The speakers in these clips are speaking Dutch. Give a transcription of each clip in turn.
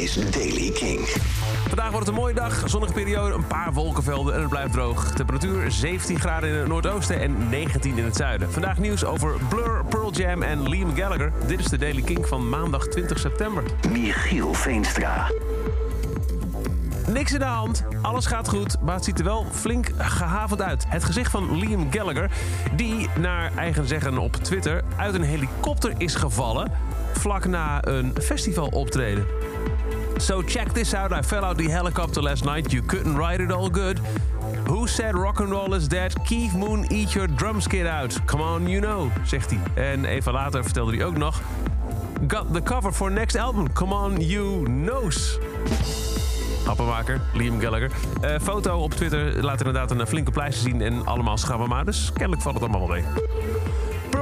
is Daily King. Vandaag wordt het een mooie dag. Zonnige periode, een paar wolkenvelden en het blijft droog. Temperatuur 17 graden in het noordoosten en 19 in het zuiden. Vandaag nieuws over Blur, Pearl Jam en Liam Gallagher. Dit is de Daily King van maandag 20 september. Michiel Veenstra. Niks in de hand, alles gaat goed, maar het ziet er wel flink gehavend uit. Het gezicht van Liam Gallagher, die naar eigen zeggen op Twitter uit een helikopter is gevallen vlak na een festivaloptreden. So check this out, I fell out the helicopter last night, you couldn't ride it all good. Who said rock and roll is dead? Keith Moon, eat your drums kid out. Come on, you know, zegt hij. En even later vertelde hij ook nog... Got the cover for next album, come on, you knows. Happenmaker, Liam Gallagher. Uh, foto op Twitter laat inderdaad een flinke pleister zien en allemaal. Dus kennelijk valt het allemaal wel mee.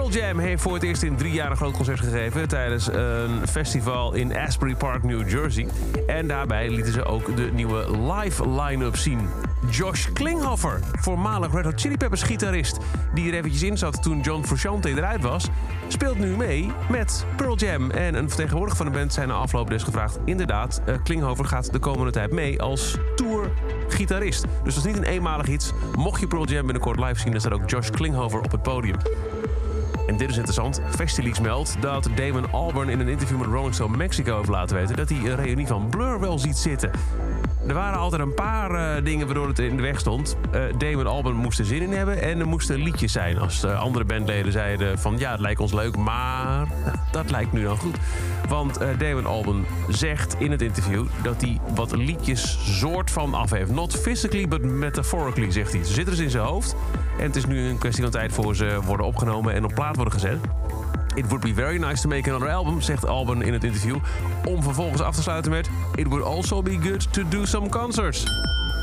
Pearl Jam heeft voor het eerst in drie jaar een groot concert gegeven... tijdens een festival in Asbury Park, New Jersey. En daarbij lieten ze ook de nieuwe live line-up zien. Josh Klinghoffer, voormalig Red Hot Chili Peppers gitarist... die er eventjes in zat toen John Frusciante eruit was... speelt nu mee met Pearl Jam. En een vertegenwoordiger van de band zijn na afloop dus gevraagd... inderdaad, uh, Klinghoffer gaat de komende tijd mee als tour-gitarist. Dus dat is niet een eenmalig iets. Mocht je Pearl Jam binnenkort live zien... dan staat ook Josh Klinghoffer op het podium. En dit is interessant. Festileaks meldt dat Damon Albarn in een interview met Rolling Stone Mexico heeft laten weten... dat hij een reunie van Blur wel ziet zitten. Er waren altijd een paar uh, dingen waardoor het in de weg stond. Uh, Damon Albarn moest er zin in hebben en er moesten liedjes zijn. Als uh, andere bandleden zeiden van ja, het lijkt ons leuk, maar dat lijkt nu dan goed. Want Damon Albarn zegt in het interview dat hij wat liedjes soort van af heeft. Not physically, but metaphorically, zegt hij. Ze zitten dus in zijn hoofd. En het is nu een kwestie van tijd voor ze worden opgenomen en op plaat worden gezet. It would be very nice to make another album, zegt Alban in het interview. Om vervolgens af te sluiten met... It would also be good to do some concerts.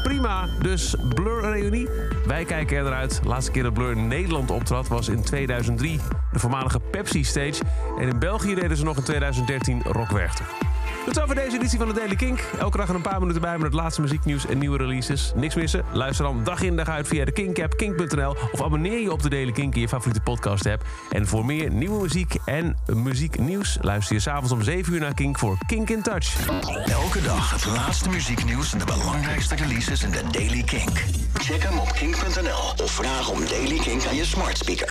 Prima, dus Blur-reunie. Wij kijken er naar uit. De laatste keer dat Blur in Nederland optrad was in 2003. De voormalige Pepsi-stage. En in België deden ze nog in 2013 Rock Tot over deze editie van de Daily Kink. Elke dag een paar minuten bij met het laatste muzieknieuws en nieuwe releases. Niks missen? Luister dan dag in dag uit via de Kink-app, kink.nl... of abonneer je op de Daily Kink in je favoriete podcast-app. En voor meer nieuwe muziek en muzieknieuws... luister je s'avonds om 7 uur naar Kink voor Kink in Touch. Elke dag het laatste muzieknieuws en de belangrijkste releases in de Daily Kink. Check hem op kink.nl of vraag om Daily Kink aan je smart speaker.